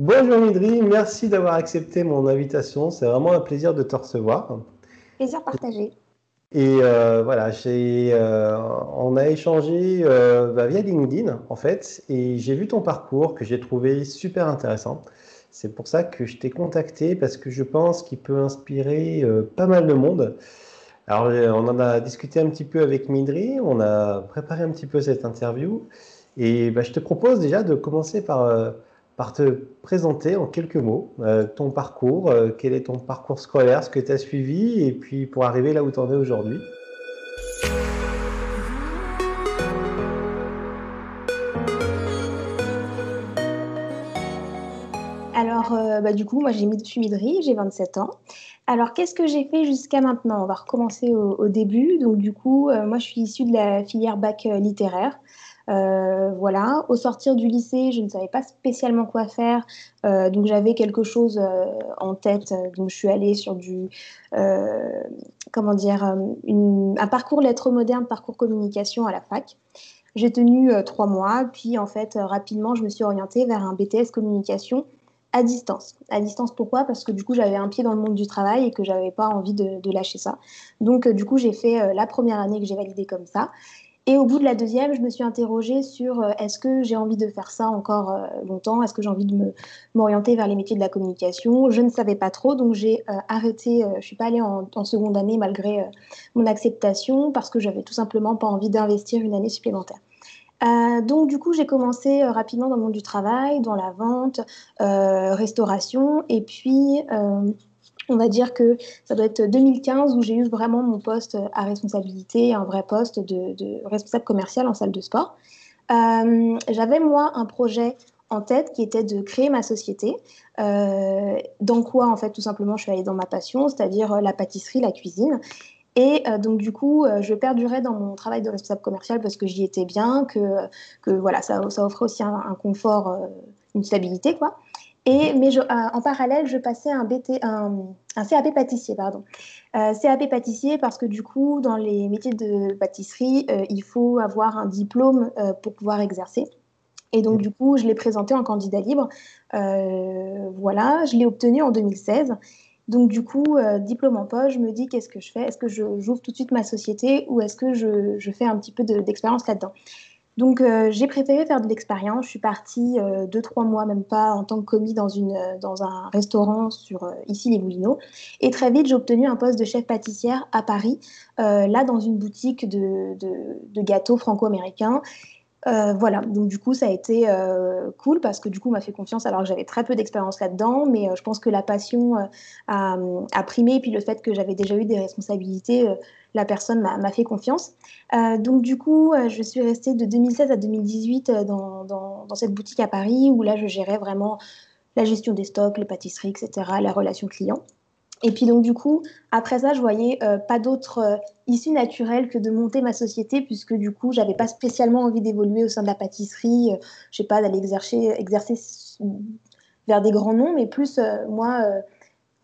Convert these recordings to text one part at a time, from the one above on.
Bonjour Midri, merci d'avoir accepté mon invitation. C'est vraiment un plaisir de te recevoir. Plaisir partagé. Et euh, voilà, euh, on a échangé euh, bah, via LinkedIn en fait, et j'ai vu ton parcours que j'ai trouvé super intéressant. C'est pour ça que je t'ai contacté parce que je pense qu'il peut inspirer pas mal de monde. Alors, on en a discuté un petit peu avec Midri, on a préparé un petit peu cette interview, et bah, je te propose déjà de commencer par par te présenter en quelques mots euh, ton parcours, euh, quel est ton parcours scolaire, ce que tu as suivi, et puis pour arriver là où tu en es aujourd'hui. Alors, euh, bah, du coup, moi, j'ai suis Midri, j'ai 27 ans. Alors, qu'est-ce que j'ai fait jusqu'à maintenant? On va recommencer au, au, début. Donc, du coup, moi, je suis issue de la filière bac littéraire. Euh, voilà. Au sortir du lycée, je ne savais pas spécialement quoi faire, euh, donc j'avais quelque chose euh, en tête. Donc je suis allée sur du, comment dire, un parcours lettres modernes, parcours communication à la fac. J'ai tenu trois mois, puis en fait rapidement, je me suis orientée vers un BTS communication à distance. À distance, pourquoi? Parce que du coup, j'avais un pied dans le monde du travail et que j'avais pas envie de, de, lâcher ça. Donc, du coup, j'ai fait la première année que j'ai validée comme ça. Et au bout de la deuxième, je me suis interrogée sur euh, est-ce que j'ai envie de faire ça encore euh, longtemps? Est-ce que j'ai envie de m'orienter vers les métiers de la communication? Je ne savais pas trop, donc j'ai euh, arrêté. je ne suis pas allée en, seconde année malgré mon acceptation parce que j'avais tout simplement pas envie d'investir une année supplémentaire. donc du coup, j'ai commencé rapidement dans le monde du travail, dans la vente, restauration, et puis on va dire que ça doit être 2015 où j'ai eu vraiment mon poste à responsabilité, un vrai poste de, responsable commercial en salle de sport. Euh, j'avais moi un projet en tête qui était de créer ma société. Euh, dans quoi, en fait, tout simplement, je suis allée dans ma passion, c'est-à-dire la pâtisserie, la cuisine. Et euh, donc, du coup, je perdurais dans mon travail de responsable commercial parce que j'y étais bien, que, voilà, ça, ça offrait aussi un confort, une stabilité, quoi. Et, mais euh, en parallèle, je passais un, BT, un, CAP pâtissier. Pardon. Euh, CAP pâtissier parce que du coup, dans les métiers de pâtisserie, euh, il faut avoir un diplôme pour pouvoir exercer. Et donc, du coup, je l'ai présenté en candidat libre. voilà, je l'ai obtenu en 2016. Donc, du coup, diplôme en poche, je me dis qu'est-ce que je fais? Est-ce que j'ouvre tout de suite ma société ou est-ce que je, je, fais un petit peu d'expérience là-dedans? Donc euh, j'ai préféré faire de l'expérience. Je suis partie euh, deux, trois mois, même pas, en tant que commis dans, une, euh, dans un restaurant sur ici les Moulineaux. Et très vite, j'ai obtenu un poste de chef pâtissière à Paris, là dans une boutique de, de, gâteaux franco-américains. voilà, donc du coup ça a été cool parce que du coup on m'a fait confiance alors que j'avais très peu d'expérience là-dedans, mais je pense que la passion a, a, primé et puis le fait que j'avais déjà eu des responsabilités la personne m'a fait confiance. Euh, donc du coup, euh, je suis restée de 2016 à 2018 euh, dans, cette boutique à Paris où là, je gérais vraiment la gestion des stocks, les pâtisseries, etc., la relation client. Et puis donc du coup, après ça, je voyais pas d'autre issue naturelle que de monter ma société, puisque du coup, j'avais pas spécialement envie d'évoluer au sein de la pâtisserie, je sais pas, d'aller exercer, exercer vers des grands noms, mais plus moi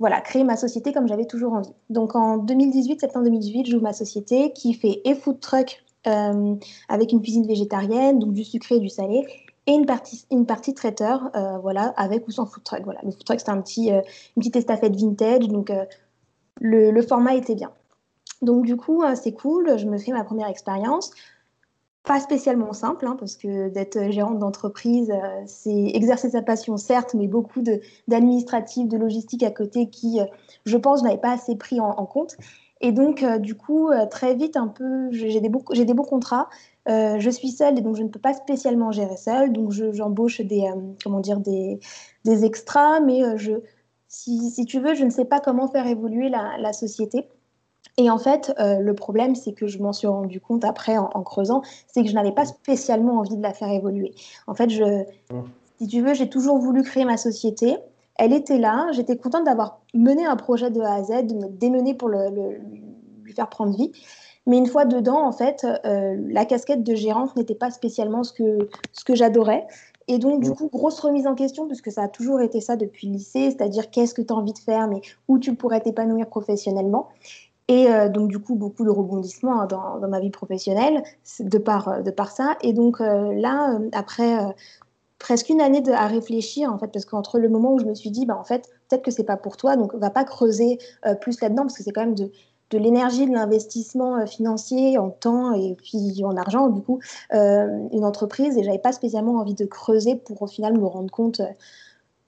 voilà, créer ma société comme j'avais toujours envie. Donc en 2018, septembre 2018, j'ouvre ma société qui fait et food truck euh, avec une cuisine végétarienne, donc du sucré et du salé, et une partie, une partie traiteur, euh, voilà, avec ou sans food truck. Voilà, le food truck c'est un petit, euh, une petite estafette vintage, donc le, le, format était bien. Donc du coup, c'est cool, je me fais ma première expérience pas spécialement simple, hein, parce que d'être gérante d'entreprise, euh, c'est exercer sa passion, certes, mais beaucoup d'administratifs, de, logistique à côté qui, euh, je pense, n'avaient pas assez pris en, compte. Et donc, euh, du coup, très vite, un peu, j'ai des, beaux, des beaux contrats. je suis seule et donc je ne peux pas spécialement gérer seule. Donc, j'embauche des, comment dire, des, des extras, mais je, si, tu veux, je ne sais pas comment faire évoluer la société. Et en fait, euh, le problème, c'est que je m'en suis rendu compte après en, creusant, c'est que je n'avais pas spécialement envie de la faire évoluer. En fait, je, si tu veux, j'ai toujours voulu créer ma société. Elle était là. J'étais contente d'avoir mené un projet de A à Z, de me démener pour le, lui faire prendre vie. Mais une fois dedans, en fait, euh, la casquette de gérante n'était pas spécialement ce que, ce que j'adorais. Et donc, du coup, grosse remise en question, puisque ça a toujours été ça depuis le lycée, c'est-à-dire qu'est-ce que tu as envie de faire, mais où tu pourrais t'épanouir professionnellement. Et euh, donc, du coup, beaucoup de rebondissements hein, dans, ma vie professionnelle de par, de par ça. Et donc, euh, là, euh, après presque une année à réfléchir en fait parce qu'entre le moment où je me suis dit bah en fait peut-être que c'est pas pour toi donc on va pas creuser plus là-dedans parce que c'est quand même de, de l'énergie, de l'investissement financier en temps et puis en argent, du coup, une entreprise. Et j'avais pas spécialement envie de creuser pour au final me rendre compte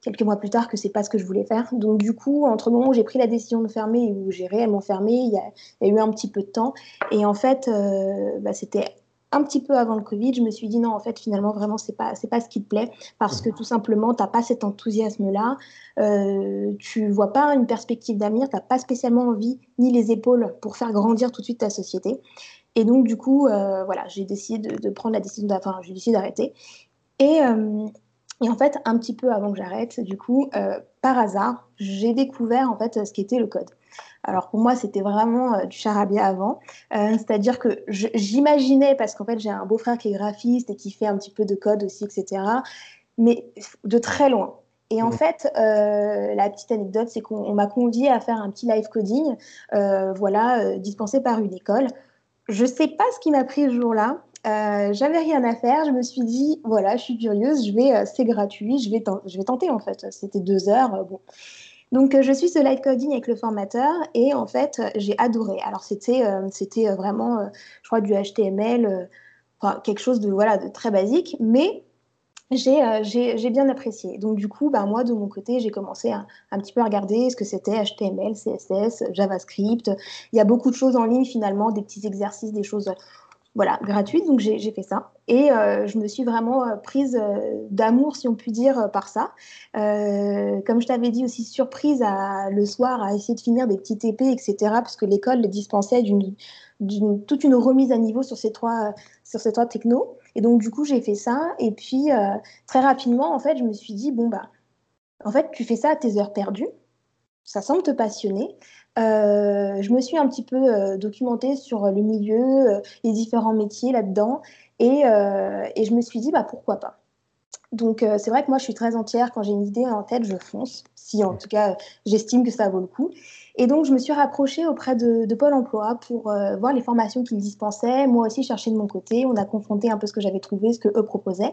quelques mois plus tard que c'est pas ce que je voulais faire. Donc du coup, entre le moment où j'ai pris la décision de fermer et où j'ai réellement fermé, il y, a, eu un petit peu de temps. Et en fait, euh, bah, c'était un petit peu avant le Covid, je me suis dit non, en fait, finalement, vraiment, c'est pas, c'est pas ce qui te plaît parce que tout simplement, tu n'as pas cet enthousiasme-là, euh, tu vois pas une perspective d'avenir, tu n'as pas spécialement envie ni les épaules pour faire grandir tout de suite ta société. Et donc, du coup, euh, voilà, j'ai décidé de, prendre la décision, enfin, j'ai décidé d'arrêter. Et, euh, et en fait, un petit peu avant que j'arrête, du coup, euh, par hasard, j'ai découvert en fait ce qu'était le code. Alors pour moi, c'était vraiment euh, du charabia avant. Euh, c'est-à-dire que j'imaginais, parce qu'en fait, j'ai un beau-frère qui est graphiste et qui fait un petit peu de code aussi, etc. Mais de très loin. Et en fait, la petite anecdote, c'est qu'on m'a convié à faire un petit live coding, voilà, dispensé par une école. Je ne sais pas ce qui m'a pris ce jour-là, euh, j'avais rien à faire. Je me suis dit, voilà, je suis curieuse, je vais, euh, c'est gratuit, je vais, je vais tenter en fait. C'était deux heures, euh, bon. Donc, je suis ce live coding avec le formateur et en fait, j'ai adoré. Alors, c'était, c'était vraiment, je crois, du HTML, quelque chose de voilà de très basique, mais j'ai, j'ai, bien apprécié. Donc, du coup, bah, moi, de mon côté, j'ai commencé un petit peu à regarder ce que c'était HTML, CSS, JavaScript. Il y a beaucoup de choses en ligne finalement, des petits exercices, des choses voilà, gratuite. Donc j'ai fait ça. Et euh, je me suis vraiment euh, prise euh, d'amour, si on peut dire, par ça. comme je t'avais dit aussi, surprise à, le soir à essayer de finir des petits TP, etc. Parce que l'école dispensait d'une toute une remise à niveau sur ces trois, sur ces trois technos. Et donc du coup, j'ai fait ça. Et puis très rapidement, en fait, je me suis dit, bon, bah, en fait, tu fais ça à tes heures perdues. Ça semble te passionner. Euh, je me suis un petit peu euh, documentée sur le milieu, euh, les différents métiers là-dedans, et, et, je me suis dit, bah, pourquoi pas. Donc c'est vrai que moi, je suis très entière, quand j'ai une idée en tête, je fonce, si en tout cas j'estime que ça vaut le coup. Et donc, je me suis rapprochée auprès de, Pôle emploi pour voir les formations qu'ils dispensaient. Moi aussi, chercher de mon côté. On a confronté un peu ce que j'avais trouvé, ce que eux proposaient.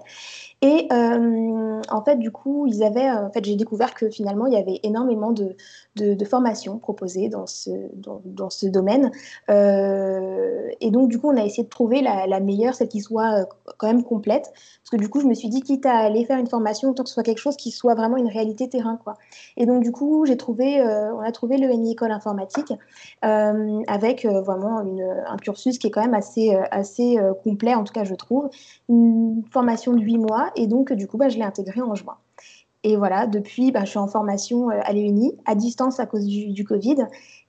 Et en fait, du coup, ils avaient, en fait, j'ai découvert que finalement, il y avait énormément de, de, formations proposées dans ce, dans, ce domaine. Euh, et donc, du coup, on a essayé de trouver la, meilleure, celle qui soit euh, quand même complète. Parce que du coup, je me suis dit, quitte à aller faire une formation, autant que ce soit quelque chose qui soit vraiment une réalité terrain. Quoi. Et donc, du coup, j'ai trouvé, euh, on a trouvé le NI École Informatique avec vraiment une, un cursus qui est quand même assez, assez complet, en tout cas, je trouve. Une formation de 8 mois. Et donc, du coup, bah, je l'ai intégrée en juin. Et voilà, depuis, bah, je suis en formation euh, à l'EUNI, à distance à cause du, Covid, mhm.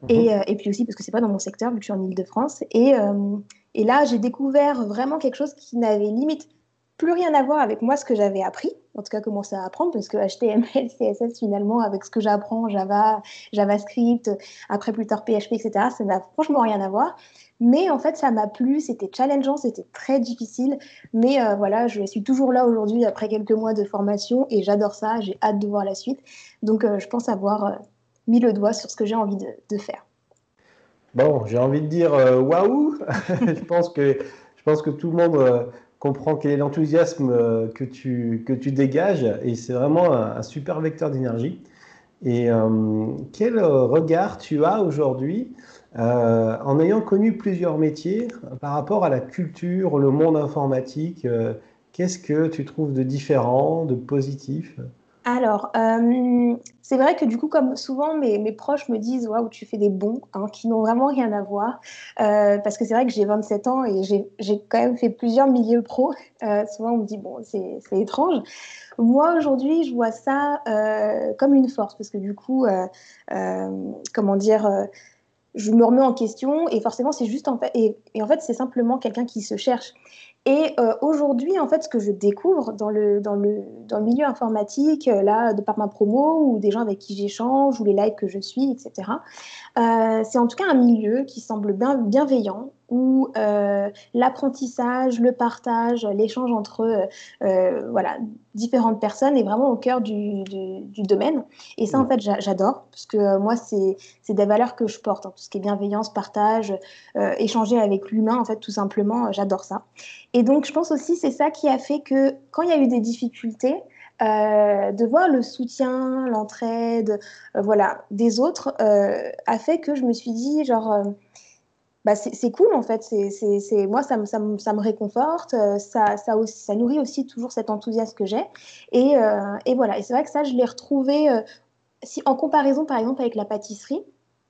et, euh, et, puis aussi parce que c'est pas dans mon secteur, vu que je suis en Ile-de-France. Et, euh, et, là, j'ai découvert vraiment quelque chose qui n'avait limite plus rien à voir avec moi, ce que j'avais appris, en tout cas commencer à apprendre, parce que HTML, CSS, finalement, avec ce que j'apprends, Java, JavaScript, après plus tard PHP, etc., ça n'a franchement rien à voir. Mais en fait, ça m'a plu, c'était challengeant, c'était très difficile. Mais euh, voilà, je suis toujours là aujourd'hui après quelques mois de formation et j'adore ça, j'ai hâte de voir la suite. Donc euh, je pense avoir euh, mis le doigt sur ce que j'ai envie de, faire. Bon, j'ai envie de dire waouh Je pense que je pense que tout le monde comprend quel est l'enthousiasme que tu, que tu dégages et c'est vraiment un, super vecteur d'énergie. Et quel regard tu as aujourd'hui euh, en ayant connu plusieurs métiers, par rapport à la culture, le monde informatique, euh, qu'est-ce que tu trouves de différent, de positif? Alors, euh, c'est vrai que du coup, comme souvent mes, proches me disent Waouh, tu fais des bons, hein, qui n'ont vraiment rien à voir. parce que c'est vrai que j'ai 27 ans et j'ai quand même fait plusieurs milieux pro. souvent, on me dit Bon, c'est étrange. Moi, aujourd'hui, je vois ça comme une force parce que du coup, comment dire je me remets en question et forcément c'est juste en fait et, en fait c'est simplement quelqu'un qui se cherche et euh, aujourd'hui en fait ce que je découvre dans le dans le dans le milieu informatique euh, là de par ma promo ou des gens avec qui j'échange ou les likes que je suis etc euh, c'est en tout cas un milieu qui semble bien, bienveillant où l'apprentissage, le partage, l'échange entre voilà, différentes personnes est vraiment au cœur du, du, domaine. Et ça, en fait, j'adore, parce que moi, c'est des valeurs que je porte, hein, tout ce qui est bienveillance, partage, échanger avec l'humain, en fait, tout simplement, j'adore ça. Et donc, je pense aussi, c'est ça qui a fait que quand il y a eu des difficultés, euh, de voir le soutien, l'entraide, euh, voilà, des autres, euh, a fait que je me suis dit, genre, bah, c'est cool en fait, c'est moi, ça me, ça, me, ça me réconforte, ça, ça, aussi, ça nourrit aussi toujours cet enthousiasme que j'ai. Et, et, voilà, et c'est vrai que ça, je l'ai retrouvé, si, en comparaison par exemple avec la pâtisserie,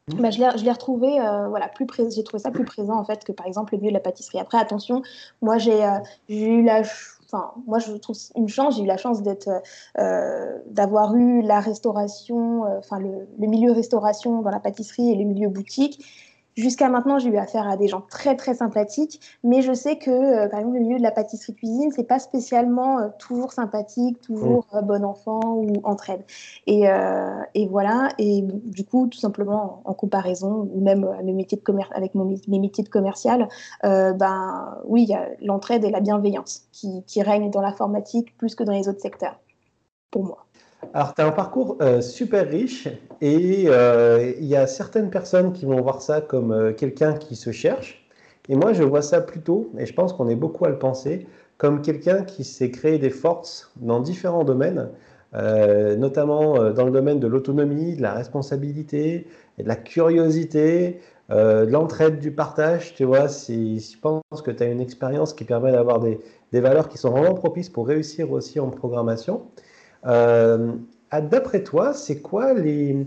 mmh. bah, je l'ai retrouvé, voilà, plus j'ai trouvé ça plus présent en fait que par exemple le milieu de la pâtisserie. Après, attention, moi j'ai eu la moi, je trouve une chance. J'ai eu la chance d'être, euh, d'avoir eu la restauration, euh, enfin le, le, milieu restauration dans la pâtisserie et le milieu boutique. Jusqu'à maintenant, j'ai eu affaire à des gens très très sympathiques, mais je sais que euh, par exemple le milieu de la pâtisserie cuisine, c'est pas spécialement euh, toujours sympathique, toujours mm. euh, bon enfant ou entraide. Et, et, voilà. Et du coup, tout simplement en, comparaison, même mes métiers de commerce, avec mes métiers de commercial, ben oui, il y a l'entraide et la bienveillance qui, qui règnent dans l'informatique plus que dans les autres secteurs, pour moi. Alors, tu as un parcours euh, super riche et euh, il y a certaines personnes qui vont voir ça comme euh, quelqu'un qui se cherche. Et moi, je vois ça plutôt, et je pense qu'on est beaucoup à le penser, comme quelqu'un qui s'est créé des forces dans différents domaines, notamment dans le domaine de l'autonomie, de la responsabilité, de la curiosité, de l'entraide, du partage. Tu vois, si, je pense que tu as une expérience qui permet d'avoir des, des valeurs qui sont vraiment propices pour réussir aussi en programmation. Euh, d'après toi, c'est quoi les,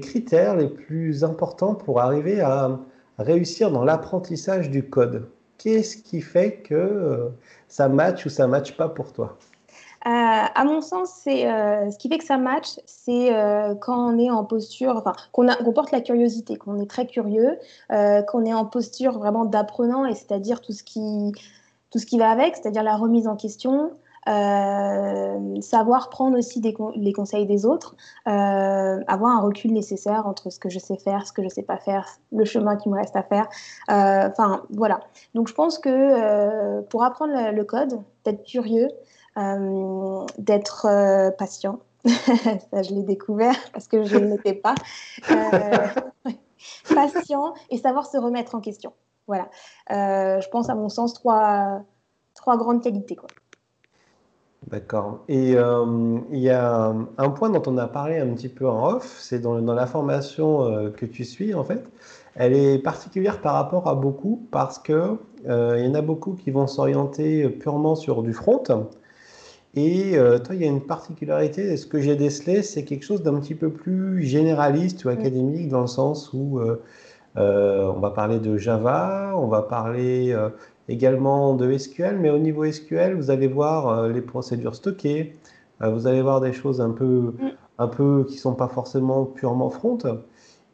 critères les plus importants pour arriver à réussir dans l'apprentissage du code? Qu'est-ce qui fait que euh, ça match ou ça match pas pour toi? Euh, à mon sens, c'est ce qui fait que ça match, c'est quand on est en posture, enfin, qu'on qu porte la curiosité, qu'on est très curieux, qu'on est en posture vraiment d'apprenant, et c'est-à-dire tout ce tout ce qui va avec, c'est-à-dire la remise en question, euh, savoir prendre aussi les conseils des autres, euh, avoir un recul nécessaire entre ce que je sais faire, ce que je sais pas faire, le chemin qui me reste à faire. Euh, enfin, voilà. Donc, je pense que pour apprendre le, code, d'être curieux, d'être patient. Ça, je l'ai découvert parce que je ne l'étais pas. patient et savoir se remettre en question. Voilà. je pense, à mon sens, trois, trois grandes qualités. Quoi. D'accord. Et euh, il y a un point dont on a parlé un petit peu en off, c'est dans, la formation euh, que tu suis en fait. Elle est particulière par rapport à beaucoup parce que euh, il y en a beaucoup qui vont s'orienter purement sur du front. Et toi, il y a une particularité. Ce que j'ai décelé, c'est quelque chose d'un petit peu plus généraliste ou académique dans le sens où on va parler de Java, on va parler également de SQL, mais au niveau SQL, vous allez voir euh, les procédures stockées, euh, vous allez voir des choses un peu, mm. un peu qui sont pas forcément purement front.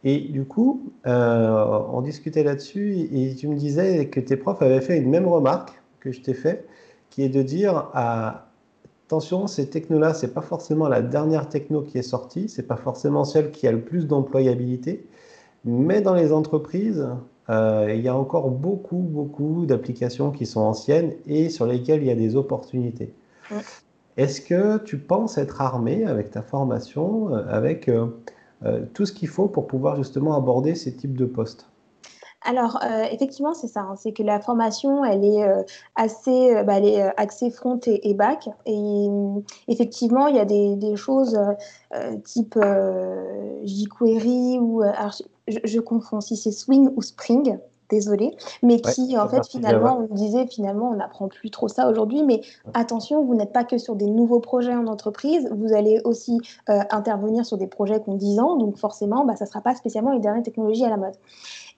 Et du coup, euh, on discutait là-dessus et tu me disais que tes profs avaient fait une même remarque que je t'ai fait, qui est de dire ah, attention, ces technos-là, c'est pas forcément la dernière techno qui est sortie, c'est pas forcément celle qui a le plus d'employabilité, mais dans les entreprises, euh, il y a encore beaucoup, beaucoup d'applications qui sont anciennes et sur lesquelles il y a des opportunités. Est-ce que tu penses être armé avec ta formation, euh, avec euh, tout ce qu'il faut pour pouvoir justement aborder ces types de postes? Alors, effectivement, c'est ça. Hein. c'est que la formation, elle est assez, bah, elle est axée front et, back. Et effectivement, il y a des, choses type jQuery ou je, confonds si c'est Swing ou Spring, désolé, mais qui en fait finalement on disait finalement on n'apprend plus trop ça aujourd'hui, mais attention, vous n'êtes pas que sur des nouveaux projets en entreprise, vous allez aussi euh, intervenir sur des projets qui ont 10 ans, donc forcément bah, ça ne sera pas spécialement les dernières technologies à la mode.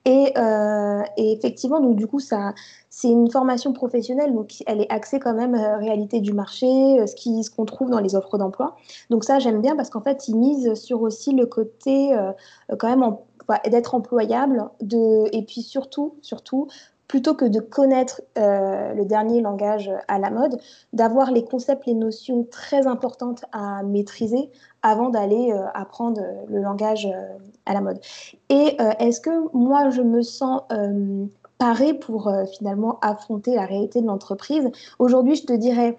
Euh, et, effectivement, donc du coup, ça, c'est une formation professionnelle, donc elle est axée quand même euh, réalité du marché, euh, ce qui, ce qu'on trouve dans les offres d'emploi. Donc ça, j'aime bien parce qu'en fait, ils misent sur aussi le côté quand même d'être employable, et puis surtout, surtout plutôt que de connaître euh, le dernier langage à la mode, d'avoir les concepts, les notions très importantes à maîtriser avant d'aller euh, apprendre le langage euh, à la mode. Et est-ce que moi, je me sens paré pour finalement affronter la réalité de l'entreprise? Aujourd'hui, je te dirais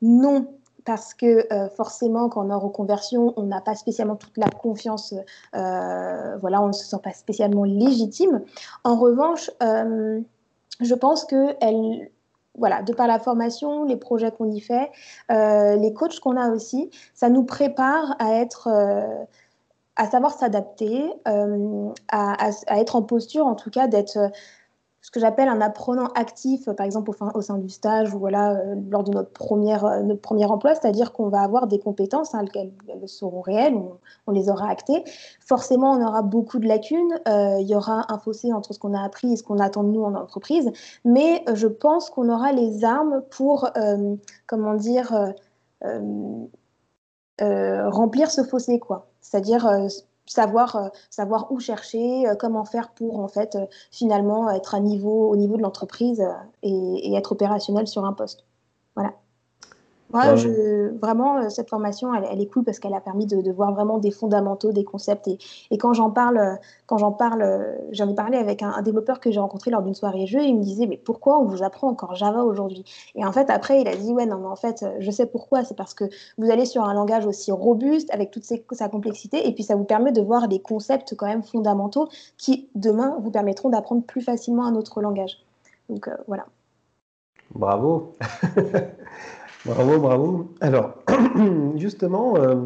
non, parce que forcément, quand on est en reconversion, on n'a pas spécialement toute la confiance, voilà, on ne se sent pas spécialement légitime. En revanche, je pense que elle, voilà, de par la formation, les projets qu'on y fait, euh, les coachs qu'on a aussi, ça nous prépare à être, euh, à savoir s'adapter, euh, à, être en posture, en tout cas, d'être ce que j'appelle un apprenant actif, par exemple au, sein du stage ou voilà, euh, lors de notre, première, euh, notre premier emploi, c'est-à-dire qu'on va avoir des compétences, hein, elles, seront réelles, on, les aura actées. Forcément, on aura beaucoup de lacunes, euh, il y aura un fossé entre ce qu'on a appris et ce qu'on attend de nous en entreprise, mais je pense qu'on aura les armes pour, comment dire, remplir ce fossé, quoi. C'est-à-dire savoir, euh, savoir où chercher, euh, comment faire pour en fait euh, finalement être à niveau, au niveau de l'entreprise et, et, être opérationnel sur un poste. Moi, je, vraiment, euh, cette formation, elle, est cool parce qu'elle a permis de, voir vraiment des fondamentaux, des concepts. Et, et quand j'en parle, euh, quand j'en parle, euh, j'en ai parlé avec un, développeur que j'ai rencontré lors d'une soirée jeu. il me disait, mais pourquoi on vous apprend encore Java aujourd'hui? Et en fait, après, il a dit, ouais, non, mais en fait, je sais pourquoi. C'est parce que vous allez sur un langage aussi robuste, avec toute sa complexité, et puis ça vous permet de voir des concepts quand même fondamentaux qui, demain, vous permettront d'apprendre plus facilement un autre langage. Donc, voilà. Bravo Bravo, bravo. Alors, justement, euh,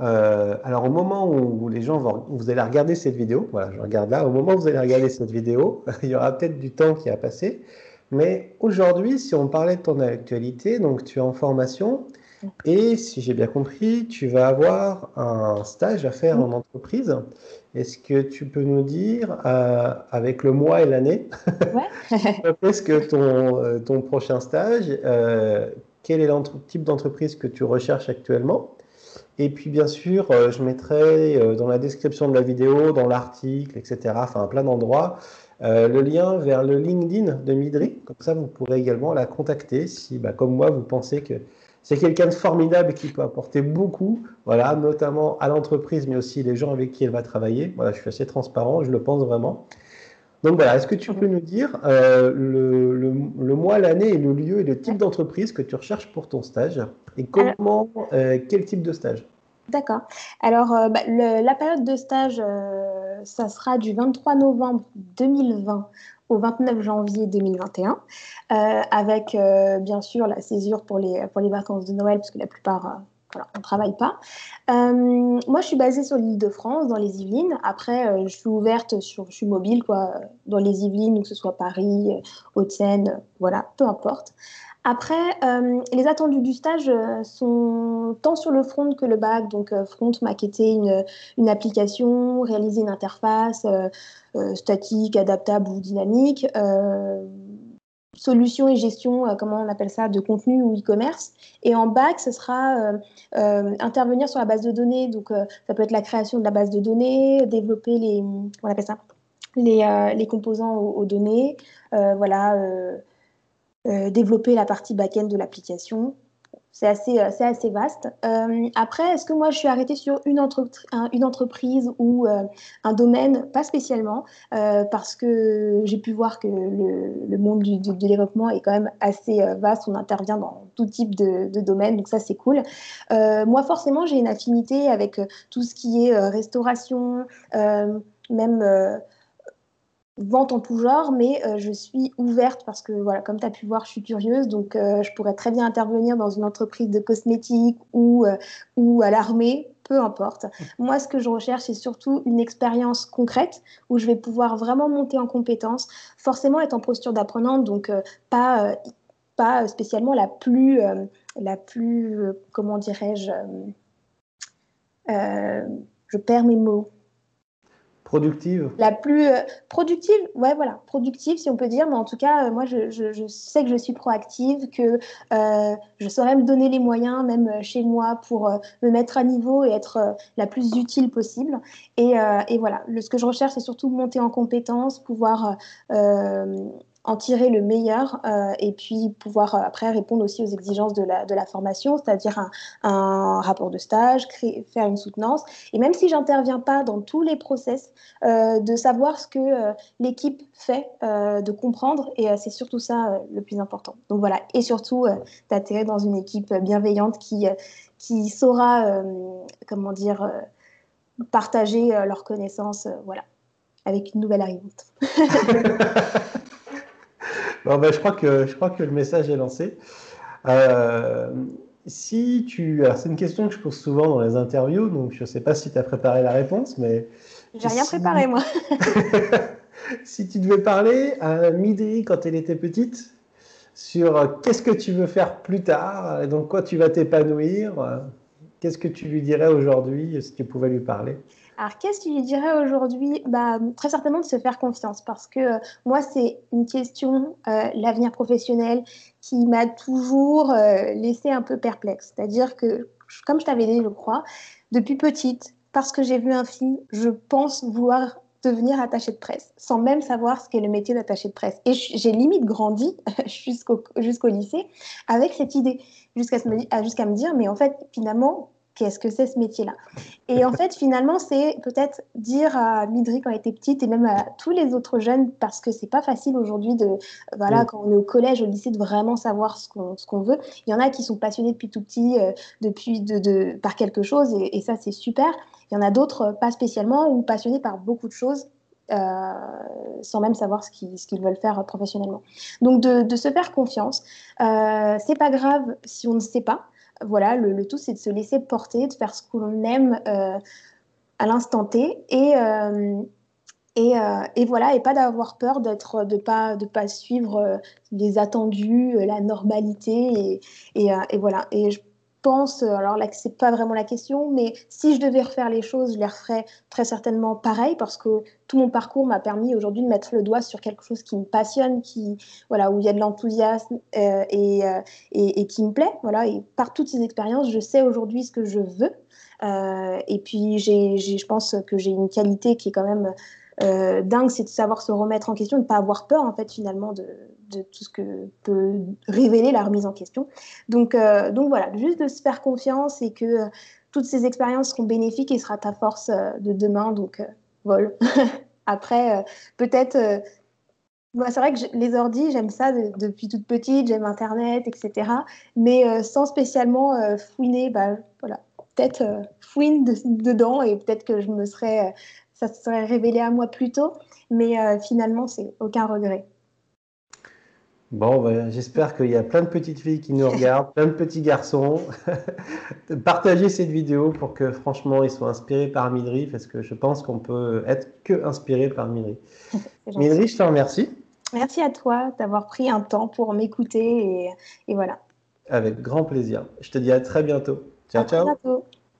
euh, alors au moment où les gens vont, vous allez regarder cette vidéo, voilà, je regarde là, au moment où vous allez regarder cette vidéo, il y aura peut-être du temps qui a passé, mais aujourd'hui, si on parlait de ton actualité, donc tu es en formation, et si j'ai bien compris, tu vas avoir un stage à faire en entreprise. Est-ce que tu peux nous dire, euh, avec le mois et l'année, ouais. est-ce que ton, ton prochain stage, quel est le type d'entreprise que tu recherches actuellement. Et puis, bien sûr, euh, je mettrai euh, dans la description de la vidéo, dans l'article, etc., enfin, plein d'endroits, euh, le lien vers le LinkedIn de Midri. Comme ça, vous pourrez également la contacter si, bah, comme moi, vous pensez que c'est quelqu'un de formidable qui peut apporter beaucoup, voilà, notamment à l'entreprise, mais aussi les gens avec qui elle va travailler. Voilà, je suis assez transparent, je le pense vraiment. Donc voilà, est-ce que tu peux nous dire euh, le, mois, l'année et le lieu et le type d'entreprise que tu recherches pour ton stage et comment, euh, quel type de stage? D'accord. Alors, euh, bah, la période de stage, ça sera du 23 novembre 2020 au 29 janvier 2021, avec bien sûr la césure pour les, pour les vacances de Noël, parce que la plupart on ne travaille pas. Euh, moi, je suis basée sur l'île de France, dans les Yvelines. Après, euh, je suis ouverte, sur, je suis mobile, quoi, dans les Yvelines, que ce soit Paris, euh, Haute-Seine, voilà, peu importe. Après, les attendus du stage sont tant sur le front que le bac. Donc, front, maqueter une, une, application, réaliser une interface statique, adaptable ou dynamique solution et gestion, euh, comment on appelle ça, de contenu ou e-commerce. Et en bac, ce sera euh, euh, intervenir sur la base de données. Donc, ça peut être la création de la base de données, développer les, composants aux, données, voilà, développer la partie back-end de l'application. C'est assez, euh, assez vaste. Euh, après, est-ce que moi je suis arrêtée sur une, une entreprise ou euh, un domaine? Pas spécialement, parce que j'ai pu voir que le, le monde du, développement est quand même assez vaste. On intervient dans tout type de, de domaines, donc ça c'est cool. moi, forcément, j'ai une affinité avec tout ce qui est restauration, même vente en tout genre, mais euh, je suis ouverte parce que, voilà, comme tu as pu voir, je suis curieuse, donc euh, je pourrais très bien intervenir dans une entreprise de cosmétiques ou, euh, ou à l'armée, peu importe. Moi, ce que je recherche, c'est surtout une expérience concrète où je vais pouvoir vraiment monter en compétences, forcément être en posture d'apprenante, donc pas, pas spécialement la plus, la plus comment dirais-je, je perds mes mots Productive La plus euh, productive, ouais, voilà, productive si on peut dire, mais en tout cas, euh, moi je, sais que je suis proactive, que euh, je saurais me donner les moyens, même chez moi, pour me mettre à niveau et être la plus utile possible. Et, et voilà, le, ce que je recherche, c'est surtout monter en compétences, pouvoir en tirer le meilleur euh, et puis pouvoir euh, après répondre aussi aux exigences de la, de la formation, c'est-à-dire un, rapport de stage, créer, faire une soutenance. Et même si j'interviens pas dans tous les process, euh, de savoir ce que l'équipe fait, de comprendre, et c'est surtout ça le plus important. Donc voilà, et surtout d'atterrir dans une équipe bienveillante qui, qui saura, comment dire, partager leurs connaissances, voilà, avec une nouvelle arrivante. Bon, ben, je, crois que, je crois que le message est lancé. Euh, si tu... c'est une question que je pose souvent dans les interviews, donc je ne sais pas si tu as préparé la réponse, mais... J'ai rien préparé, moi. si tu devais parler à Midri quand elle était petite, sur qu'est-ce que tu veux faire plus tard, et donc quoi tu vas t'épanouir, qu'est-ce que tu lui dirais aujourd'hui si tu pouvais lui parler? Alors, qu'est-ce que tu lui dirais aujourd'hui? Bah, Très certainement de se faire confiance parce que euh, moi, c'est une question, euh, l'avenir professionnel, qui m'a toujours euh, laissé un peu perplexe. C'est-à-dire que, comme je t'avais dit, je crois, depuis petite, parce que j'ai vu un film, je pense vouloir devenir attachée de presse, sans même savoir ce qu'est le métier d'attaché de presse. Et j'ai limite grandi jusqu'au lycée avec cette idée, jusqu'à me dire, mais en fait, finalement, qu'est-ce que c'est ce métier-là Et en fait, finalement, c'est peut-être dire à Midri quand elle était petite et même à tous les autres jeunes, parce que c'est pas facile aujourd'hui de, voilà, quand on est au collège, au lycée, de vraiment savoir ce qu'on veut. Il y en a qui sont passionnés depuis tout petit, euh, depuis de, de, par quelque chose, et, et ça, c'est super. Il y en a d'autres euh, pas spécialement ou passionnés par beaucoup de choses. Euh, sans même savoir ce qu'ils, ce qu'ils veulent faire professionnellement. Donc de, de se faire confiance. Euh, c'est pas grave si on ne sait pas voilà, le, tout, c'est de se laisser porter, de faire ce que l'on aime euh, à l'instant T et, euh, euh, et, voilà, et pas d'avoir peur d'être, de pas, de pas suivre les attendus, la normalité et, et, voilà. Et je pense, alors là, c'est pas vraiment la question, mais si je devais refaire les choses, je les referais très certainement pareil parce que tout mon parcours m'a permis aujourd'hui de mettre le doigt sur quelque chose qui me passionne, qui, voilà, où il y a de l'enthousiasme euh, et, euh, et, et, qui me plaît. Voilà, et par toutes ces expériences, je sais aujourd'hui ce que je veux. Euh, et puis, j'ai, je pense que j'ai une qualité qui est quand même euh, dingue, c'est de savoir se remettre en question, de ne pas avoir peur en fait finalement de, de, tout ce que peut révéler la remise en question. Donc, euh, donc voilà, juste de se faire confiance et que euh, toutes ces expériences seront bénéfiques et sera ta force euh, de demain. Donc vol. Après, peut-être. Moi, c'est vrai que les ordis, j'aime ça de, depuis toute petite, j'aime Internet, etc. Mais sans spécialement fouiner, bah, voilà, peut-être fouine de, dedans et peut-être que je me serais ça se serait révélé à moi plus tôt, mais finalement, c'est aucun regret. Bon, ben, j'espère qu'il y a plein de petites filles qui nous regardent, plein de petits garçons. Partagez cette vidéo pour que franchement ils soient inspirés par Midri, parce que je pense qu'on peut être que inspiré par Midri. Midri, je te remercie. Merci à toi d'avoir pris un temps pour m'écouter et, et, voilà. Avec grand plaisir. Je te dis à très bientôt. Ciao, à ciao. Très bientôt.